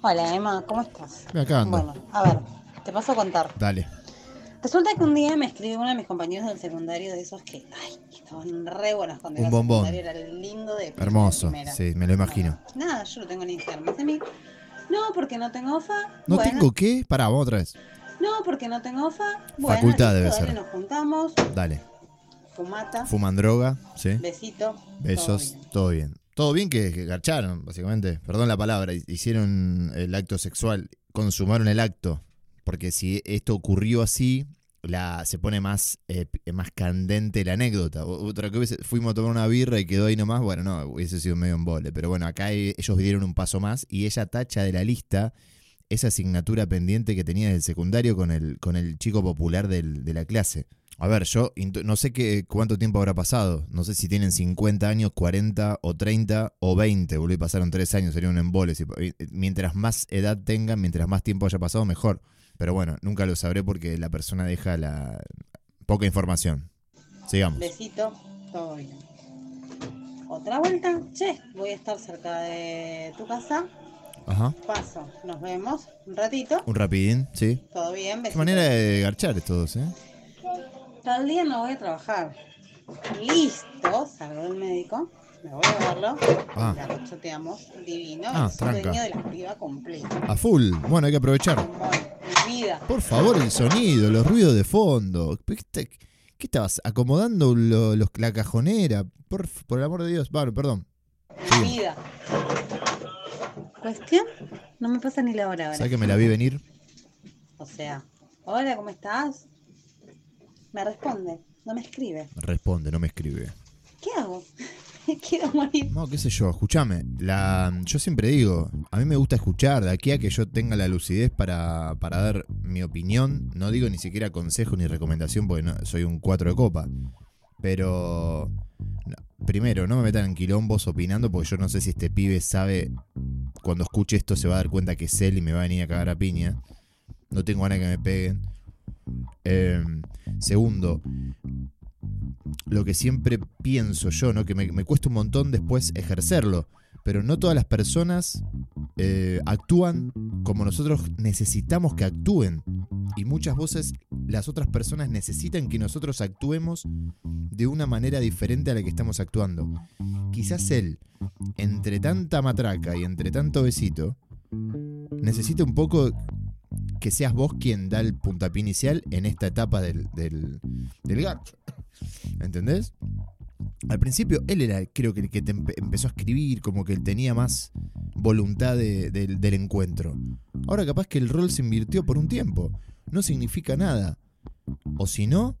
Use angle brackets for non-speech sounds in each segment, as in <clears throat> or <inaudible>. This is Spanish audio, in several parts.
Hola Emma, ¿cómo estás? Acá ando. Bueno, a ver, te paso a contar. Dale. Resulta que un día me escribió uno de mis compañeros del secundario de esos que, ay, estaban re buenos cuando Un era bombón. secundario, era lindo de Hermoso. Sí, me lo imagino. Bueno, nada, yo lo tengo en Instagram. Mí, no, porque no tengo OFA. ¿No Bueno, tengo qué? Pará, vamos otra vez. No, porque no tengo OFA. Bueno, Facultad listo, debe dale, ser. nos juntamos, Dale. fumata, Fuman droga, ¿sí? besito. todo Besos, bien. todo bien. Todo bien que, que garcharon, básicamente. Perdón la palabra. Hicieron el acto sexual, consumaron el acto. Porque si esto ocurrió así, la, se pone más, eh, más candente la anécdota. Otra que fuimos a tomar una birra y quedó ahí nomás, bueno, no, hubiese sido medio embole. Pero bueno, acá eh, ellos dieron un paso más y ella tacha de la lista esa asignatura pendiente que tenía del secundario con el, con el chico popular del- de la clase. A ver, yo no sé qué, cuánto tiempo habrá pasado. No sé si tienen 50 años, 40 o 30 o 20. Boludo, y pasaron 3 años, sería un embole. Eh, Mientras más edad tengan, mientras más tiempo haya pasado, mejor. Pero bueno, nunca lo sabré porque la persona deja la poca información. Sigamos. Besito, todo bien. Otra vuelta, che, voy a estar cerca de tu casa. Ajá. Paso, nos vemos un ratito. Un rapidín, sí. Todo bien, Qué besito. manera de garchar todos, ¿eh? Tal día no voy a trabajar. Listo, salgo del médico. Me voy a verlo. Ah. La cochoteamos. Divino. Ah, es tranca. dueño de la activa completa. A full. Bueno, hay que aprovechar. Mi vida. Por favor, el sonido, los ruidos de fondo. ¿Qué, te- qué estabas? ¿Acomodando lo- los- la cajonera? Por, por el amor de Dios. Vale, perdón. Mi vida. ¿Cuestión? No me pasa ni la hora ahora. ¿Sabes que me la vi venir? O sea, hola, ¿cómo estás? Me responde, no me escribe. Responde, no me escribe. ¿Qué hago? <laughs> Quiero morir. No, qué sé yo, escúchame. La, yo siempre digo, a mí me gusta escuchar, de aquí a que yo tenga la lucidez para, para dar mi opinión, no digo ni siquiera consejo ni recomendación porque no, soy un cuatro de copa. Pero, no, primero, no me metan en quilombos opinando porque yo no sé si este pibe sabe, cuando escuche esto se va a dar cuenta que es él y me va a venir a cagar a piña. No tengo ganas de que me peguen. Eh, segundo, lo que siempre pienso yo, ¿no? Que me, cuesta un montón después ejercerlo. Pero no todas las personas eh, actúan como nosotros necesitamos que actúen. Y muchas veces las otras personas necesitan que nosotros actuemos de una manera diferente a la que estamos actuando. Quizás él, entre tanta matraca y entre tanto besito, necesita un poco que seas vos quien da el puntapié inicial en esta etapa del, del, del gato. ¿Entendés? Al principio él era, creo que el que te empe- empezó a escribir, como que él tenía más voluntad de- del- del encuentro. Ahora capaz que el rol se invirtió por un tiempo. No significa nada. O si no,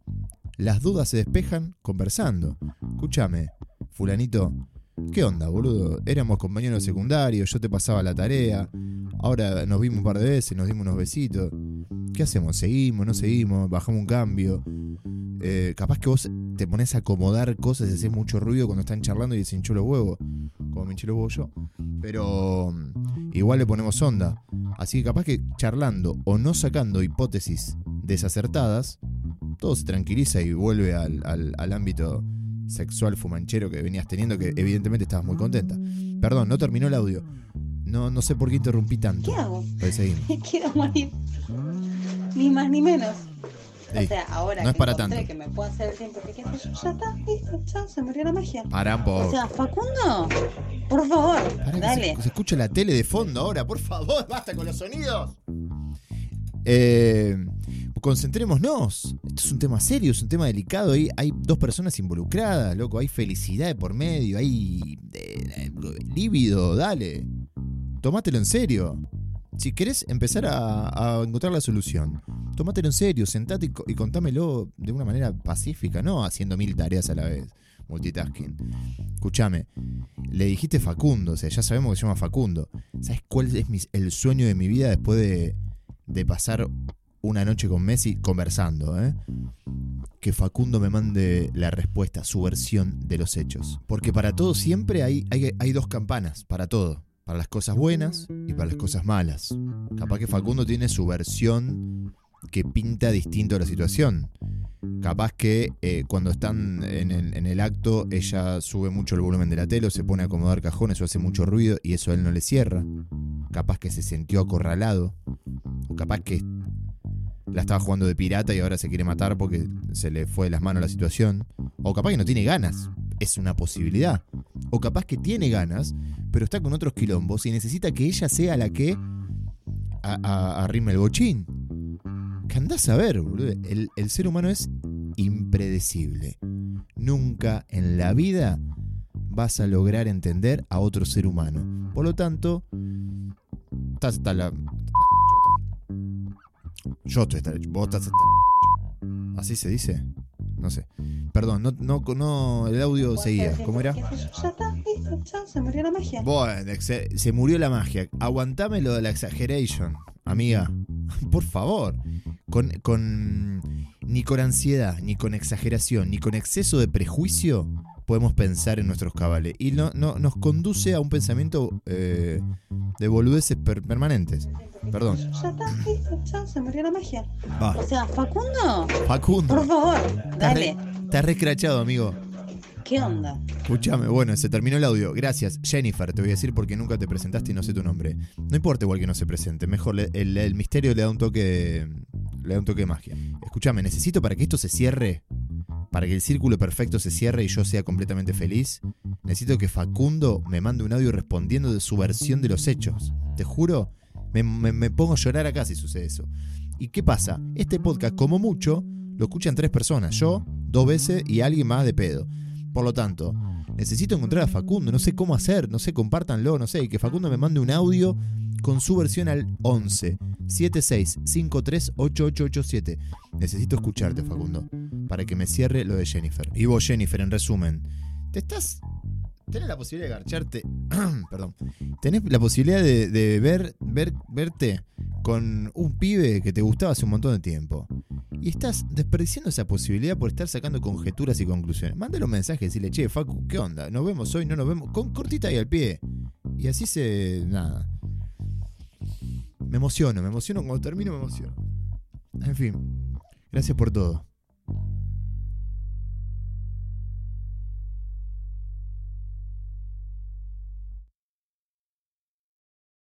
las dudas se despejan conversando. Escúchame, fulanito, ¿qué onda, boludo? Éramos compañeros secundarios, yo te pasaba la tarea. Ahora nos vimos un par de veces, nos dimos unos besitos. ¿Qué hacemos? ¿Seguimos? ¿No seguimos? ¿Bajamos un cambio? Eh, capaz que vos te pones a acomodar cosas y haces mucho ruido cuando están charlando y se hinchó los huevos. Como me hinché los huevos yo. Pero mm, igual le ponemos onda. Así que capaz que charlando o no sacando hipótesis desacertadas, todo se tranquiliza y vuelve al- al ámbito sexual fumanchero que venías teniendo, que evidentemente estabas muy contenta. Perdón, no terminó el audio. No, no sé por qué interrumpí tanto. ¿Qué hago? Seguimos. <laughs> Quiero morir. Ni más ni menos. Ey, o sea, ahora no es para tanto. que me puedo hacer el tiempo que ya está, listo, chao, se murió la magia. Pará un poco. O sea, Facundo, por favor, Pará que dale. Se, se escucha la tele de fondo ahora, por favor, <laughs> basta con los sonidos. Eh, concentrémonos. Esto es un tema serio, es un tema delicado. Hay, hay dos personas involucradas, loco. Hay felicidad de por medio, hay eh, líbido, dale. Tomátelo en serio. Si querés empezar a, encontrar la solución, tomátelo en serio, sentate y, co- y contámelo de una manera pacífica, no haciendo mil tareas a la vez. Multitasking. Escúchame, le dijiste Facundo, o sea, ya sabemos que se llama Facundo. ¿Sabes cuál es el sueño de mi vida después de, de pasar una noche con Messi conversando? eh? Que Facundo me mande la respuesta, su versión de los hechos. Porque para todo siempre hay, hay, dos campanas, para todo. Para las cosas buenas y para las cosas malas. Capaz que Facundo tiene su versión que pinta distinto a la situación. Capaz que eh, cuando están en el, en el acto, ella sube mucho el volumen de la tele, o se pone a acomodar cajones o hace mucho ruido y eso a él no le cierra. capaz que se sintió acorralado, o capaz que la estaba jugando de pirata y ahora se quiere matar porque se le fue de las manos la situación, o capaz que no tiene ganas, es una posibilidad, o capaz que tiene ganas, pero está con otros quilombos y necesita que ella sea la que arrime el bochín. Que andás a ver, boludo. El, el ser humano es impredecible. Nunca en la vida vas a lograr entender a otro ser humano. Por lo tanto, estás hasta la. Yo estoy hasta la Vos estás hasta la ¿Así se dice? No sé. Perdón, no, no, no el audio seguía. ¿Cómo era? Ya está, listo, chao, se murió la magia. Bueno, exe- se murió la magia. Aguantame lo de la exaggeration, amiga. <laughs> Por favor. Con, con- ni con ansiedad, ni con exageración, ni con exceso de prejuicio podemos pensar en nuestros cabales. Y no, no, nos conduce a un pensamiento eh, de boludeces per- permanentes. Perdón. Ya está, listo, chao, se murió la magia. Va, O sea, Facundo, Facundo. por favor, dale. Estás recrachado, amigo. ¿Qué onda? Escúchame, bueno, se terminó el audio. Gracias, Jennifer, te voy a decir porque nunca te presentaste y no sé tu nombre. No importa igual que no se presente, mejor le- el, el misterio le da un toque le da un toque de magia. Escúchame, necesito para que esto se cierre, para que el círculo perfecto se cierre y yo sea completamente feliz, necesito que Facundo me mande un audio respondiendo de su versión de los hechos. Te juro, me, pongo a llorar acá si sucede eso. ¿Y qué pasa? Este podcast, como mucho, lo escuchan tres personas, yo, dos veces y alguien más de pedo. Por lo tanto, necesito encontrar a Facundo, no sé cómo hacer, no sé, compártanlo, no sé, y que Facundo me mande un audio con su versión al 11 76 53 8887. Necesito escucharte, Facundo, para que me cierre lo de Jennifer. Y vos, Jennifer, en resumen, ¿te estás tenés la posibilidad de garcharte, <clears throat> perdón, tenés la posibilidad de, ver, ver, verte con un pibe que te gustaba hace un montón de tiempo. Y estás desperdiciando esa posibilidad por estar sacando conjeturas y conclusiones. Mándale un mensaje y decirle, che, Facu, ¿qué onda? ¿Nos vemos hoy? ¿No nos vemos? Con cortita ahí al pie. Y así se. nada. Me emociono, me emociono. Cuando termino me emociono. En fin. Gracias por todo.